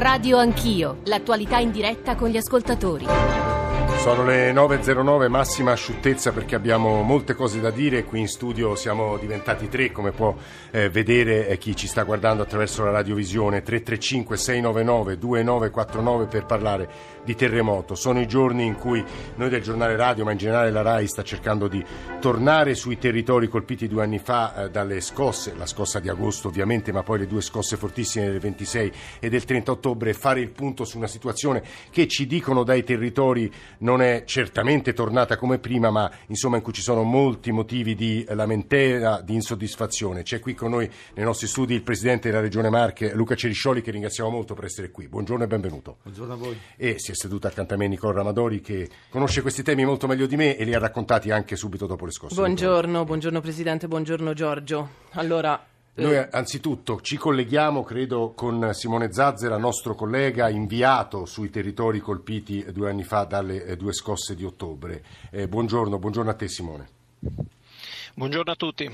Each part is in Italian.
Radio Anch'io, l'attualità in diretta con gli ascoltatori. Sono le 9.09, massima asciuttezza perché abbiamo molte cose da dire. Qui in studio siamo diventati tre, come può eh, vedere eh, chi ci sta guardando attraverso la radiovisione. 335-699-2949 per parlare di terremoto. Sono i giorni in cui noi del giornale radio, ma in generale la RAI, sta cercando di tornare sui territori colpiti due anni fa eh, dalle scosse, la scossa di agosto ovviamente, ma poi le due scosse fortissime del 26 e del 30 ottobre, fare il punto su una situazione che ci dicono dai territori non è certamente tornata come prima, ma insomma in cui ci sono molti motivi di lamentela, di insoddisfazione. C'è qui con noi nei nostri studi il Presidente della Regione Marche, Luca Ceriscioli, che ringraziamo molto per essere qui. Buongiorno e benvenuto. Buongiorno a voi. E si è seduto accanto a me Nicola Ramadori che conosce questi temi molto meglio di me e li ha raccontati anche subito dopo le scosse. Buongiorno, buongiorno Presidente, buongiorno Giorgio. Allora, noi anzitutto ci colleghiamo, credo, con Simone Zazzera, nostro collega inviato sui territori colpiti due anni fa dalle eh, due scosse di ottobre. Eh, buongiorno, buongiorno a te Simone. Buongiorno a tutti.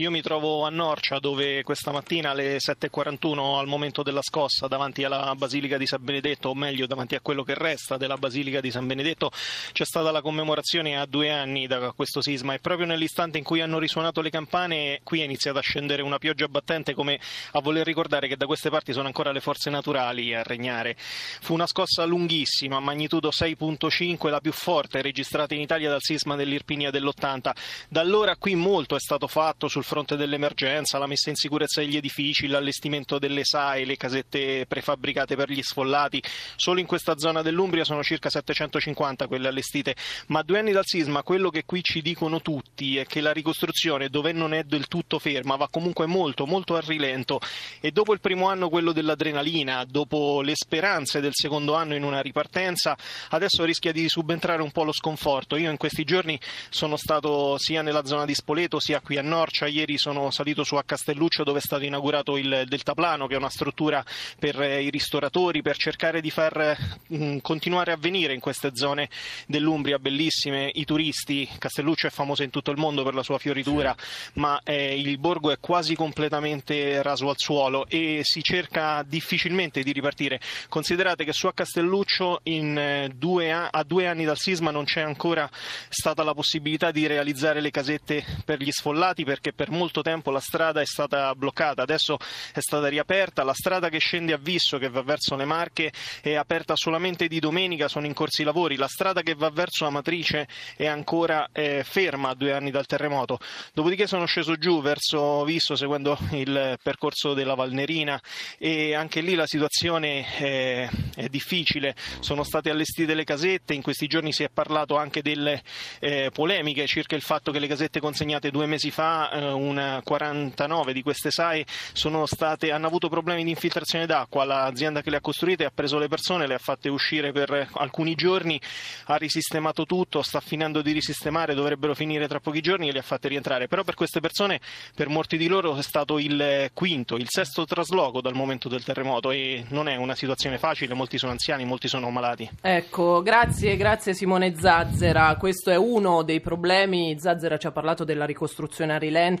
Io mi trovo a Norcia dove questa mattina alle 7.41 al momento della scossa davanti alla Basilica di San Benedetto, o meglio davanti a quello che resta della Basilica di San Benedetto, c'è stata la commemorazione a due anni da questo sisma e proprio nell'istante in cui hanno risuonato le campane qui è iniziata a scendere una pioggia battente come a voler ricordare che da queste parti sono ancora le forze naturali a regnare. Fu una scossa lunghissima, magnitudo 6.5, la più forte registrata in Italia dal sisma dell'Irpinia dell'80. Da allora qui molto è stato fatto sul fronte dell'emergenza, la messa in sicurezza degli edifici, l'allestimento delle SAE, le casette prefabbricate per gli sfollati. Solo in questa zona dell'Umbria sono circa 750 quelle allestite, ma due anni dal sisma quello che qui ci dicono tutti è che la ricostruzione, dove non è del tutto ferma, va comunque molto, molto a rilento e dopo il primo anno quello dell'adrenalina, dopo le speranze del secondo anno in una ripartenza, adesso rischia di subentrare un po' lo sconforto. Io in questi giorni sono stato sia nella zona di Spoleto sia qui a Norcia, ieri sono salito su a Castelluccio dove è stato inaugurato il deltaplano, che è una struttura per eh, i ristoratori, per cercare di far mh, mm, continuare a venire in queste zone dell'Umbria bellissime i turisti. Castelluccio è famoso in tutto il mondo per la sua fioritura, sì. ma eh, il borgo è quasi completamente raso al suolo e si cerca difficilmente di ripartire. Considerate che su a Castelluccio eh, due a due anni dal sisma non c'è ancora stata la possibilità di realizzare le casette per gli sfollati perché per molto tempo la strada è stata bloccata, adesso è stata riaperta, la strada che scende a Visso che va verso le Marche è aperta solamente di domenica, sono in corsi i lavori, la strada che va verso Amatrice è ancora eh, ferma a due anni dal terremoto, dopodiché sono sceso giù verso Visso seguendo il percorso della Valnerina e anche lì la situazione è, è difficile, sono state allestite le casette, in questi giorni si è parlato anche delle eh, polemiche circa il fatto che le casette consegnate due mesi fa eh, una 49 di queste SAE state, hanno avuto problemi di infiltrazione d'acqua. L'azienda che le ha costruite ha preso le persone, le ha fatte uscire per alcuni giorni, ha risistemato tutto, sta finendo di risistemare, dovrebbero finire tra pochi giorni e le ha fatte rientrare. Però per queste persone, per molti di loro, è stato il quinto, il sesto trasloco dal momento del terremoto e non è una situazione facile, molti sono anziani, molti sono malati. Ecco, grazie, grazie Simone Zazzera. Questo è uno dei problemi. Zazzera ci ha parlato della ricostruzione a rilento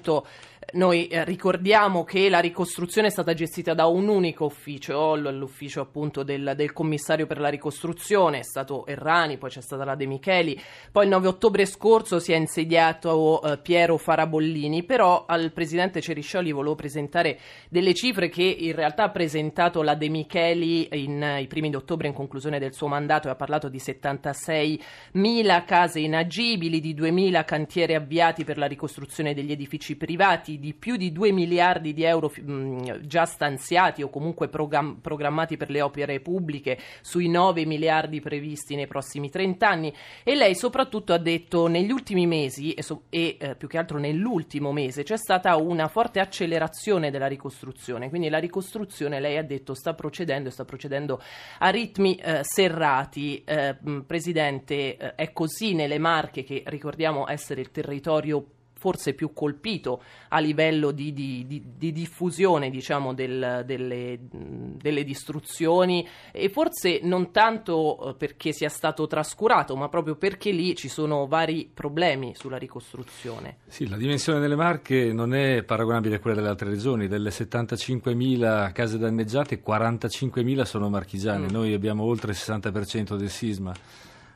noi eh, ricordiamo che la ricostruzione è stata gestita da un unico ufficio, l'ufficio appunto del, del, commissario per la ricostruzione, è stato Errani, poi c'è stata la De Micheli, poi il 9 ottobre scorso si è insediato eh, Piero Farabollini, però al presidente Ceriscioli volevo presentare delle cifre che in realtà ha presentato la De Micheli in, i primi di ottobre in conclusione del suo mandato e ha parlato di 76 mila case inagibili, di 2.000 cantieri avviati per la ricostruzione degli edifici privati, di più di 2 miliardi di euro mh, già stanziati o comunque program- programmati per le opere pubbliche sui 9 miliardi previsti nei prossimi 30 anni e lei soprattutto ha detto negli ultimi mesi e, so- e eh, più che altro nell'ultimo mese c'è stata una forte accelerazione della ricostruzione, quindi la ricostruzione lei ha detto sta procedendo e sta procedendo a ritmi eh, serrati. Eh, Presidente, eh, è così nelle Marche che ricordiamo essere il territorio forse più colpito a livello di, di, di, di diffusione diciamo, del, delle, delle, distruzioni e forse non tanto eh, perché sia stato trascurato ma proprio perché lì ci sono vari problemi sulla ricostruzione. Sì, la dimensione delle Marche non è paragonabile a quella delle altre regioni, delle 75.000 case danneggiate 45.000 sono marchigiane, mm. noi abbiamo oltre il 60% del sisma.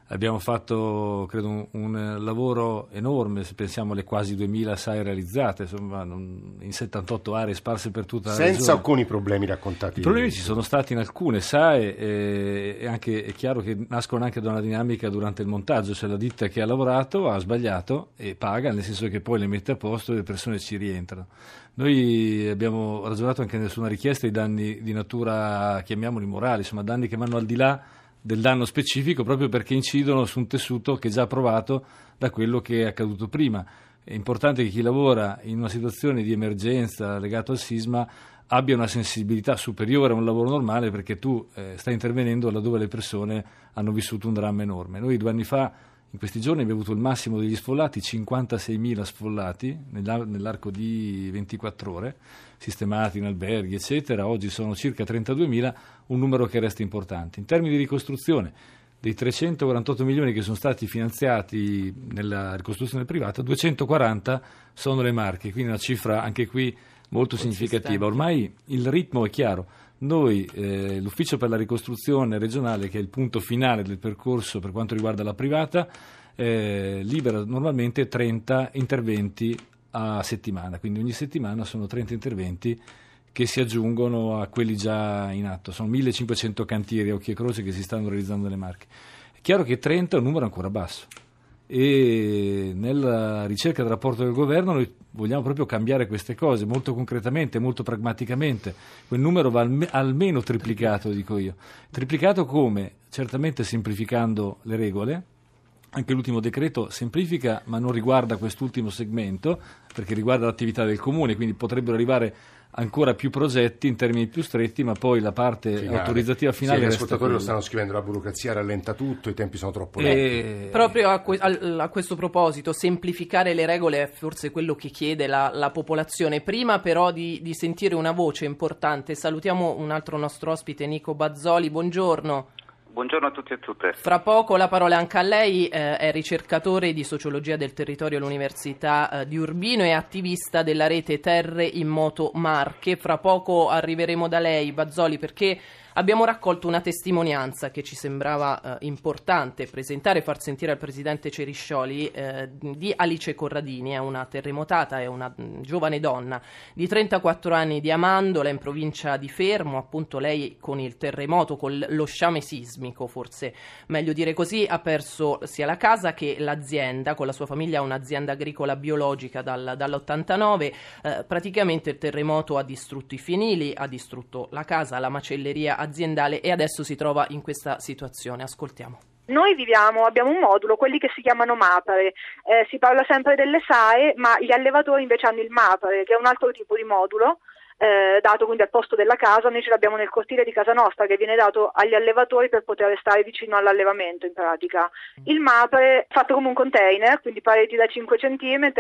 Abbiamo fatto, credo, un, un, lavoro enorme, se pensiamo alle quasi 2000 SAE realizzate, insomma, non, in 78 aree sparse per tutta la Senza regione. alcuni problemi raccontati. I problemi ci sono stati in alcune SAE e, e anche, è chiaro che nascono anche da una dinamica durante il montaggio, cioè la ditta che ha lavorato ha sbagliato e paga, nel senso che poi le mette a posto e le persone ci rientrano. Noi abbiamo ragionato anche su una richiesta di danni di natura, chiamiamoli morali, insomma danni che vanno al di là del danno specifico proprio perché incidono su un tessuto che è già provato da quello che è accaduto prima. È importante che chi lavora in una situazione di emergenza legata al sisma abbia una sensibilità superiore a un lavoro normale perché tu eh, stai intervenendo laddove le persone hanno vissuto un dramma enorme. Noi due anni fa in questi giorni abbiamo avuto il massimo degli sfollati, 56.000 sfollati nell'arco di 24 ore, sistemati in alberghi, eccetera. Oggi sono circa 32.000, un numero che resta importante. In termini di ricostruzione, dei 348 milioni che sono stati finanziati nella ricostruzione privata, 240 sono le marche, quindi una cifra anche qui molto significativa. Ormai il ritmo è chiaro noi, eh, l'Ufficio per la ricostruzione regionale, che è il punto finale del percorso per quanto riguarda la privata, eh, libera normalmente 30 interventi a settimana, quindi ogni settimana sono 30 interventi che si aggiungono a quelli già in atto. Sono 1500 cantieri a occhio e croce che si stanno realizzando nelle Marche. È chiaro che 30 è un numero ancora basso e nella ricerca del rapporto del governo noi vogliamo proprio cambiare queste cose molto concretamente, molto pragmaticamente. Quel numero va alme- almeno triplicato, dico io. Triplicato come? Certamente semplificando le regole. Anche l'ultimo decreto semplifica, ma non riguarda quest'ultimo segmento, perché riguarda l'attività del comune, quindi potrebbero arrivare ancora più progetti in termini più stretti, ma poi la parte finale. autorizzativa finale sì, gli ascoltatori lo stanno scrivendo, la burocrazia rallenta tutto, i tempi sono troppo lenti. E... Proprio a, que- a, questo proposito, semplificare le regole è forse quello che chiede la, la popolazione. Prima però di, di, sentire una voce importante, salutiamo un altro nostro ospite, Nico Bazzoli, buongiorno. Buongiorno a tutti e a tutte. Fra poco la parola anche a lei, eh, è ricercatore di sociologia del territorio all'Università eh, di Urbino e attivista della rete Terre in Moto Marche. Fra poco arriveremo da lei, Bazzoli, perché abbiamo raccolto una testimonianza che ci sembrava eh, importante presentare e far sentire al presidente Ceriscioli eh, di Alice Corradini, è una terremotata, è una mh, giovane donna di 34 anni di Amandola in provincia di Fermo, appunto lei con il terremoto, con lo sciame sismico, forse meglio dire così, ha perso sia la casa che l'azienda, con la sua famiglia un'azienda agricola biologica dal, dall'89, eh, praticamente il terremoto ha distrutto i fienili, ha distrutto la casa, la macelleria aziendale e adesso si trova in questa situazione. Ascoltiamo. Noi viviamo, abbiamo un modulo, quelli che si chiamano MAPARE, eh, si parla sempre delle SAE, ma gli allevatori invece hanno il MAPARE, che è un altro tipo di modulo, eh, dato quindi al posto della casa, noi ce l'abbiamo nel cortile di casa nostra, che viene dato agli allevatori per poter stare vicino all'allevamento in pratica. Il MAPARE è fatto come un container, quindi pareti da 5 cm,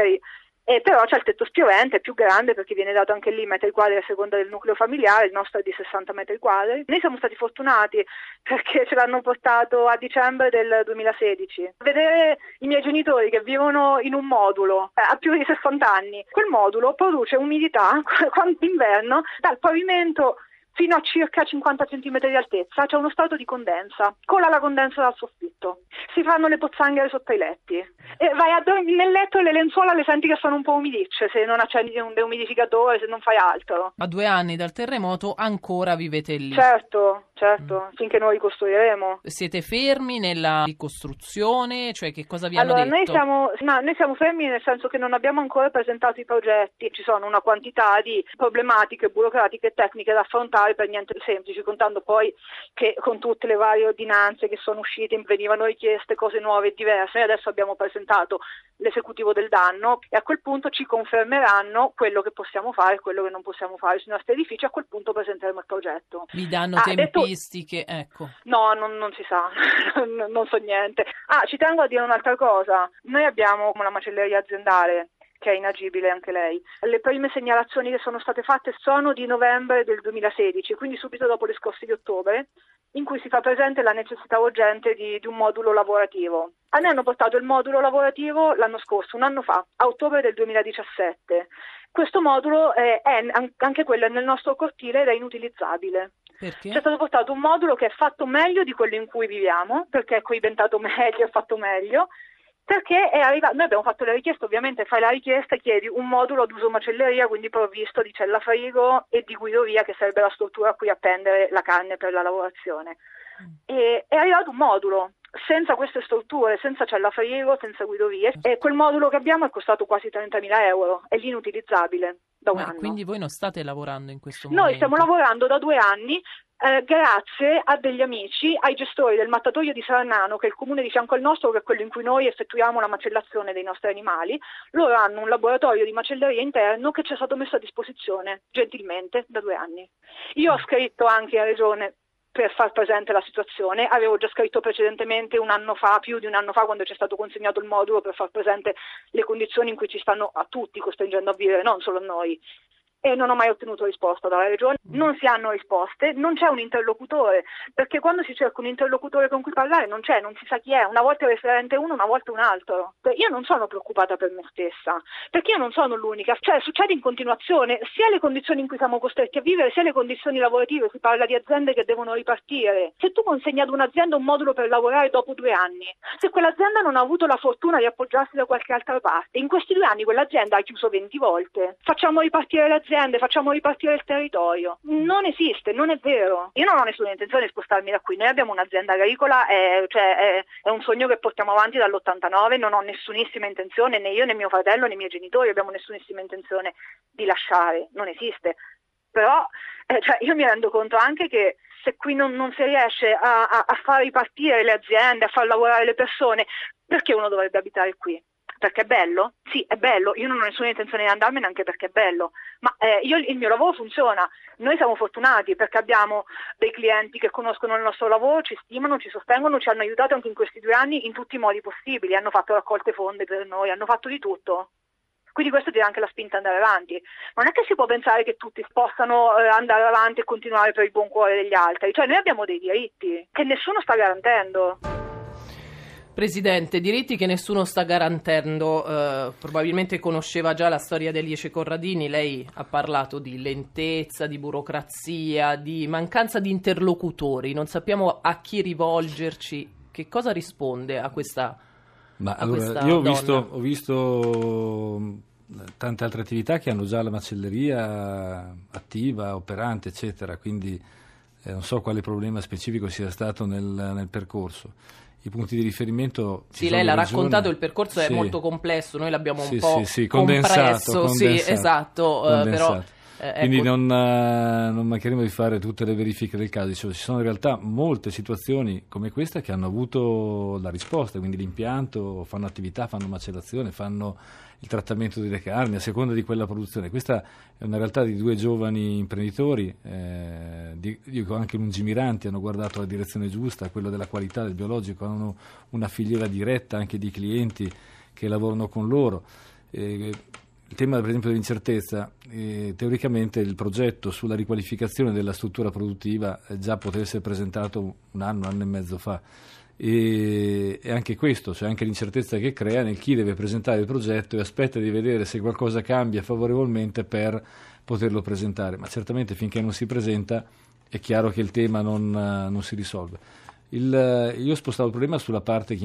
eh, però c'è il tetto spiovente, più grande perché viene dato anche lì metri quadri a seconda del nucleo familiare, il nostro è di 60 metri quadri. Noi siamo stati fortunati perché ce l'hanno portato a dicembre del 2016. Vedere i miei genitori che vivono in un modulo eh, a più di 60 anni, quel modulo produce umidità quando d'inverno dal pavimento fino a circa 50 cm di altezza c'è uno strato di condensa, cola la condensa dal soffitto, si fanno le pozzanghere sotto i letti e vai a dormire nel letto e le lenzuola le senti che sono un po' umidicce se non accendi un deumidificatore, se non fai altro. A due anni dal terremoto ancora vivete lì? Certo, certo, mm. finché noi ricostruiremo. Siete fermi nella ricostruzione? Cioè che cosa vi allora, hanno detto? Noi siamo, no, noi siamo fermi nel senso che non abbiamo ancora presentato i progetti, ci sono una quantità di problematiche burocratiche e tecniche da affrontare fare per niente semplici, contando poi che con tutte le varie ordinanze che sono uscite venivano richieste cose nuove e diverse. Noi adesso abbiamo presentato l'esecutivo del danno e a quel punto ci confermeranno quello che possiamo fare e quello che non possiamo fare sui nostri edifici, a quel punto presenteremo il progetto. Vi danno ah, tempistiche, detto... ecco. No, non, non si sa, non so niente. Ah, ci tengo a dire un'altra cosa. Noi abbiamo una macelleria aziendale che è inagibile anche lei. Le prime segnalazioni che sono state fatte sono di novembre del 2016, quindi subito dopo le scorse di ottobre, in cui si fa presente la necessità urgente di, di un modulo lavorativo. A me hanno portato il modulo lavorativo l'anno scorso, un anno fa, a ottobre del 2017. Questo modulo è, è anche quello nel nostro cortile ed è inutilizzabile. Perché? C'è stato portato un modulo che è fatto meglio di quello in cui viviamo, perché è coibentato meglio, è fatto meglio, perché è arrivato, noi abbiamo fatto la richiesta, ovviamente fai la richiesta e chiedi un modulo ad uso macelleria, quindi provvisto di cella frigo e di guidovia, che sarebbe la struttura a cui appendere la carne per la lavorazione. Mm. E è arrivato un modulo senza queste strutture, senza cella frigo, senza guidovie e quel modulo che abbiamo è costato quasi 30.000 euro, è lì inutilizzabile da un Ma anno. Quindi voi non state lavorando in questo momento? Noi stiamo lavorando da due anni eh, grazie a degli amici, ai gestori del mattatoio di Sarnano, che è il comune di fianco al nostro, che è quello in cui noi effettuiamo la macellazione dei nostri animali. Loro hanno un laboratorio di macelleria interno che ci è stato messo a disposizione gentilmente da due anni. Io ho scritto anche a Regione per far presente la situazione. Avevo già scritto precedentemente un anno fa, più di un anno fa, quando ci è stato consegnato il modulo per far presente le condizioni in cui ci stanno a tutti costringendo a vivere, non solo a noi e non ho mai ottenuto risposta dalla regione, mm. non si hanno risposte, non c'è un interlocutore, perché quando si cerca un interlocutore con cui parlare non c'è, non si sa chi è, una volta è referente uno, una volta un altro. Io non sono preoccupata per me stessa, perché io non sono l'unica, cioè succede in continuazione, sia le condizioni in cui siamo costretti a vivere, sia le condizioni lavorative, si parla di aziende che devono ripartire. Se tu consegni ad un'azienda un modulo per lavorare dopo due anni, se quell'azienda non ha avuto la fortuna di appoggiarsi da qualche altra parte, in questi due anni quell'azienda ha chiuso 20 volte, facciamo ripartire l'azienda aziende, facciamo ripartire il territorio. Non esiste, non è vero. Io non ho nessuna intenzione di spostarmi da qui. Noi abbiamo un'azienda agricola, è, cioè, è, è un sogno che portiamo avanti dall'89. Non ho nessunissima intenzione, né io né mio fratello né i miei genitori abbiamo nessunissima intenzione di lasciare. Non esiste. Però eh, cioè, io mi rendo conto anche che se qui non, non si riesce a, a, a far ripartire le aziende, a far lavorare le persone, perché uno dovrebbe abitare qui? Perché è bello? Sì, è bello, io non ho nessuna intenzione di andarmene anche perché è bello, ma eh, io, il mio lavoro funziona, noi siamo fortunati perché abbiamo dei clienti che conoscono il nostro lavoro, ci stimano, ci sostengono, ci hanno aiutato anche in questi due anni in tutti i modi possibili, hanno fatto raccolte fonde per noi, hanno fatto di tutto. Quindi questo ti dà anche la spinta ad andare avanti. Non è che si può pensare che tutti possano eh, andare avanti e continuare per il buon cuore degli altri, cioè noi abbiamo dei diritti che nessuno sta garantendo. Presidente, diritti che nessuno sta garantendo, eh, probabilmente conosceva già la storia degli Ece Corradini, lei ha parlato di lentezza, di burocrazia, di mancanza di interlocutori, non sappiamo a chi rivolgerci, che cosa risponde a questa Ma a allora, io ho visto, ho visto, tante altre attività che hanno già la macelleria attiva, operante, eccetera, quindi eh, non so quale problema specifico sia stato nel, nel percorso i punti di riferimento. Sì, lei l'ha raccontato, il percorso sì. è molto complesso, noi l'abbiamo un sì, po' sì, sì, condensato, compresso, condensato, sì, esatto, condensato. Uh, però eh, Quindi ecco. non, uh, non, mancheremo di fare tutte le verifiche del caso. Cioè, ci sono in realtà molte situazioni come questa che hanno avuto la risposta, quindi l'impianto, fanno attività, fanno macellazione, fanno il trattamento delle carni a seconda di quella produzione. Questa è una realtà di due giovani imprenditori, eh, dico anche lungimiranti, hanno guardato la direzione giusta, quella della qualità del biologico, hanno una filiera diretta anche di clienti che lavorano con loro. Eh, il tema per esempio dell'incertezza, eh, teoricamente il progetto sulla riqualificazione della struttura produttiva eh, già poteva essere presentato un anno, anno e mezzo fa e, anche questo, cioè anche l'incertezza che crea nel chi deve presentare il progetto e aspetta di vedere se qualcosa cambia favorevolmente per poterlo presentare, ma certamente finché non si presenta è chiaro che il tema non, non si risolve. Il, io spostavo il problema sulla parte,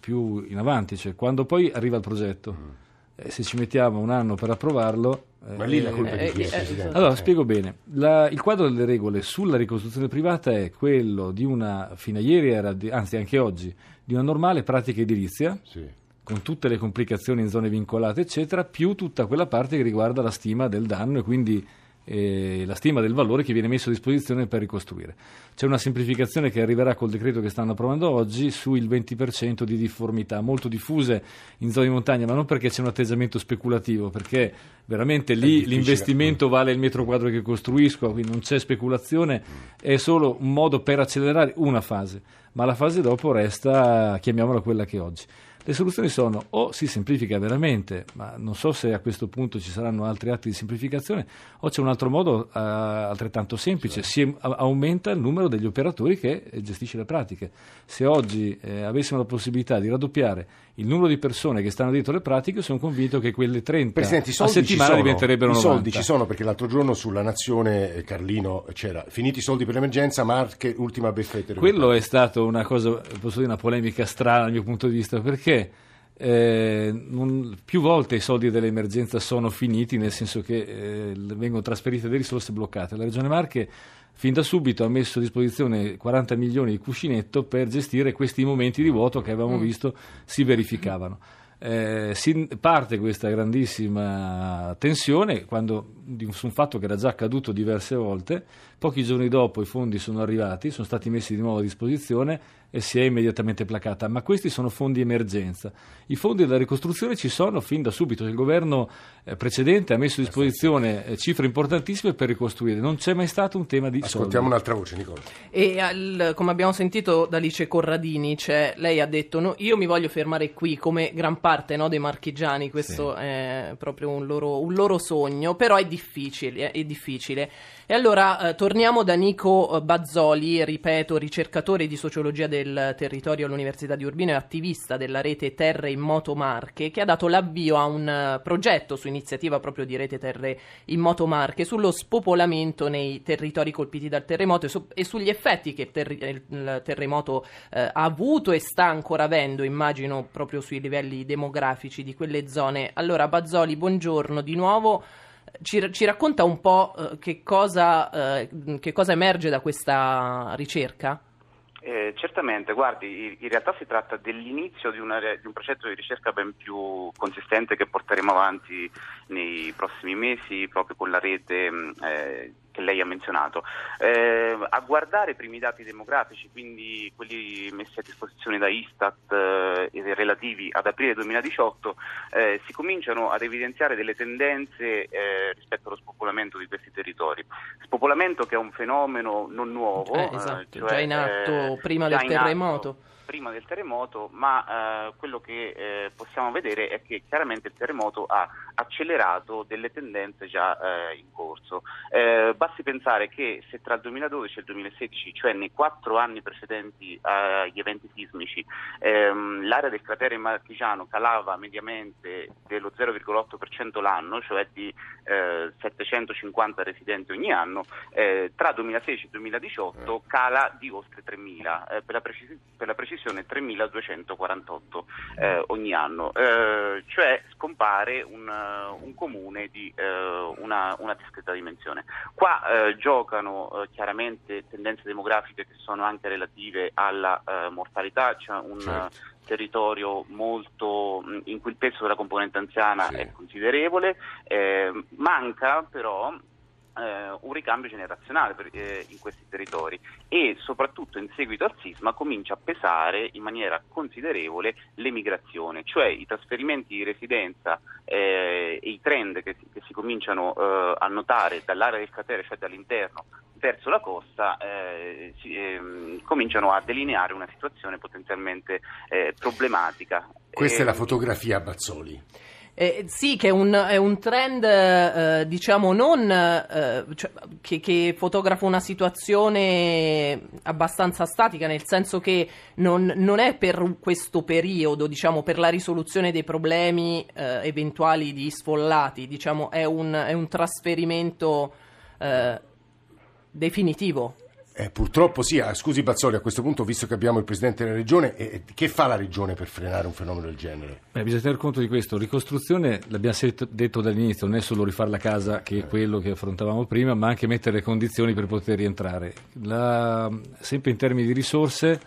più in avanti, cioè quando poi arriva il progetto. Eh, se ci mettiamo un anno per approvarlo... Eh, Ma lì la colpa è di chi? Allora, spiego bene. La, il quadro delle regole sulla ricostruzione privata è quello di una, fino a ieri era, di, anzi anche oggi, di una normale pratica edilizia, sì. con tutte le complicazioni in zone vincolate, eccetera, più tutta quella parte che riguarda la stima del danno e quindi eh, la stima del valore che viene messo a disposizione per ricostruire. C'è una semplificazione che arriverà col decreto che stanno approvando oggi sul 20% di difformità, molto diffuse in zone di montagna, ma non perché c'è un atteggiamento speculativo, perché veramente lì l'investimento mm. vale il metro quadro che costruisco, quindi non c'è speculazione, è solo un modo per accelerare una fase, ma la fase dopo resta, chiamiamola quella che è oggi. Le soluzioni sono o si semplifica veramente, ma non so se a questo punto ci saranno altri atti di semplificazione, o c'è un altro modo eh, altrettanto semplice, si a- aumenta il numero degli operatori che eh, gestisce le pratiche. Se oggi eh, avessimo la possibilità di raddoppiare il numero di persone che stanno dietro le pratiche, sono convinto che quelle 30 Presidente, i a settimana diventerebbero i 90. soldi ci sono perché l'altro giorno sulla Nazione eh, Carlino c'era finiti i soldi per l'emergenza, Marche ultima beffetta. Quello è stato una cosa, posso dire, una polemica strana dal mio punto di vista, perché eh, non- più volte i soldi dell'emergenza sono finiti, nel senso che eh, vengono trasferite delle risorse bloccate. La Regione Marche fin da subito ha messo a disposizione 40 milioni di cuscinetto per gestire questi momenti di vuoto che avevamo visto si verificavano. Eh, si parte questa grandissima tensione quando, su un fatto che era già accaduto diverse volte, pochi giorni dopo i fondi sono arrivati, sono stati messi di nuovo a disposizione e si è immediatamente placata, ma questi sono fondi emergenza. I fondi della ricostruzione ci sono fin da subito, il governo eh, precedente ha messo a disposizione eh, cifre importantissime per ricostruire, non c'è mai stato un tema di Ascoltiamo soldi. un'altra voce, Nicola. E al- come abbiamo sentito da Alice Corradini, cioè, lei ha detto no, io mi voglio fermare qui come gran parte no, dei marchigiani, questo è proprio un loro, un loro sogno, però è difficile. È difficile. E allora eh, torniamo da Nico eh, Bazzoli, ripeto, ricercatore di sociologia del territorio all'Università di Urbino e attivista della rete Terre in Moto Marche, che ha dato l'avvio a un eh, progetto su iniziativa proprio di rete Terre in Moto Marche sullo spopolamento nei territori colpiti dal terremoto e, su- e sugli effetti che il- il terremoto eh, ha avuto e sta ancora avendo, immagino, proprio sui livelli demografici di quelle zone. Allora, Bazzoli, buongiorno di nuovo. Ci, ci racconta un po' eh, che, cosa, eh, che cosa emerge da questa ricerca? Eh, certamente, guardi, in- realtà si tratta dell'inizio di, una di un progetto di ricerca ben più consistente che porteremo avanti nei prossimi mesi proprio con la rete mh, eh, che lei ha menzionato. Eh, a guardare i primi dati demografici, quindi quelli messi a disposizione da Istat eh, relativi ad aprile 2018, eh, si cominciano ad evidenziare delle tendenze eh, rispetto allo spopolamento di questi territori. Spopolamento che è un fenomeno non nuovo, Eh, eh, esatto, cioè, già in atto eh, prima del terremoto. prima del terremoto, ma eh, quello che eh, possiamo vedere è che chiaramente il terremoto ha accelerato delle tendenze già eh, in corso. Eh, pensare che se tra il 2012 e il 2016, cioè nei quattro anni precedenti agli eventi sismici, ehm, l'area del cratere marchigiano calava mediamente dello 0,8% l'anno, cioè di eh, 750 residenti ogni anno, eh, tra 2016 e 2018 cala di oltre 3.000, eh, per, la precis- per la precisione 3.248 eh, ogni anno, Eh, cioè scompare un, eh, un comune di eh, una, una discreta dimensione. Qua eh, giocano eh, chiaramente tendenze demografiche che sono anche relative alla eh, mortalità, c'è un Certo. eh, territorio molto in cui il peso della componente anziana Sì. è considerevole, eh, manca però eh, un ricambio generazionale per- eh, in questi territori e soprattutto in seguito al sisma comincia a pesare in maniera considerevole l'emigrazione, cioè i trasferimenti di residenza eh, e i trend che si, che si cominciano eh, a notare dall'area del cratere, cioè dall'interno verso la costa, eh, si- ehm, cominciano a delineare una situazione potenzialmente eh, problematica. Questa è la Ehm, fotografia Bazzoli. Eh, sì, che è un, è un trend, eh, diciamo, non eh, cioè, che, che fotografa una situazione abbastanza statica, nel senso che non, non è per questo periodo, diciamo, per la risoluzione dei problemi eh, eventuali di sfollati, diciamo, è un, è un trasferimento eh, definitivo. Eh, purtroppo sì, ah, scusi Bazzoli, a questo punto, visto che abbiamo il Presidente della Regione, eh, che fa la Regione per frenare un fenomeno del genere? Beh, bisogna tener conto di questo. Ricostruzione, l'abbiamo detto dall'inizio, non è solo rifare la casa, che è quello che affrontavamo prima, ma anche mettere le condizioni per poter rientrare. La- sempre in termini di risorse,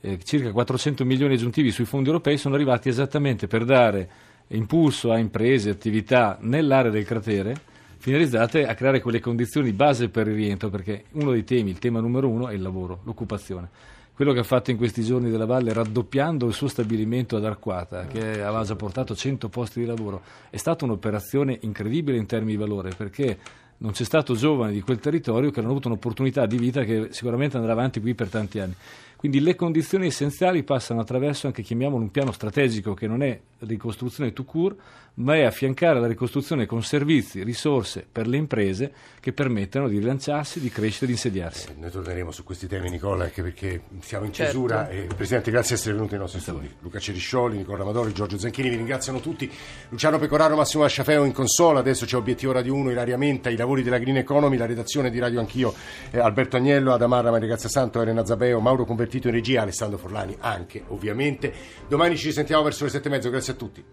eh, circa 400 milioni aggiuntivi sui fondi europei sono arrivati esattamente per dare impulso a imprese, attività nell'area del cratere, finalizzate a creare quelle condizioni base per il rientro, perché uno dei temi, il tema numero uno, è il lavoro, l'occupazione. Quello che ha fatto in questi giorni della Valle, raddoppiando il suo stabilimento ad Arquata, che aveva già portato 100 posti di lavoro, è stata un'operazione incredibile in termini di valore, perché non c'è stato giovane di quel territorio che hanno avuto un'opportunità di vita che sicuramente andrà avanti qui per tanti anni. Quindi le condizioni essenziali passano attraverso anche, chiamiamolo, un piano strategico che non è ricostruzione to cure, ma è affiancare la ricostruzione con servizi, risorse per le imprese che permettano di rilanciarsi, di crescere, di insediarsi. Eh, noi torneremo su questi temi, Nicola, anche perché siamo in certo. chiusura. E, Presidente, grazie di essere venuti ai nostri studi. Luca Ceriscioli, Nicola Ramadori, Giorgio Zanchini vi ringraziano tutti. Luciano Pecoraro, Massimo Asciafeo in consola. Adesso c'è Obiettivo Radio 1, Ilaria Menta, i lavori della Green Economy, la redazione di Radio Anch'io, eh, Alberto Agnello, Adamarra, Maria Grazia Santo, Elena Zabeo, Mauro Convertito Partito in regia, Alessandro Forlani anche ovviamente. Domani ci risentiamo verso le sette e mezzo, grazie a tutti.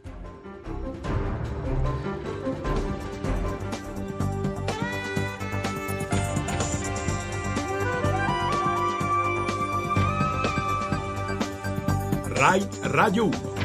RAI Radio 1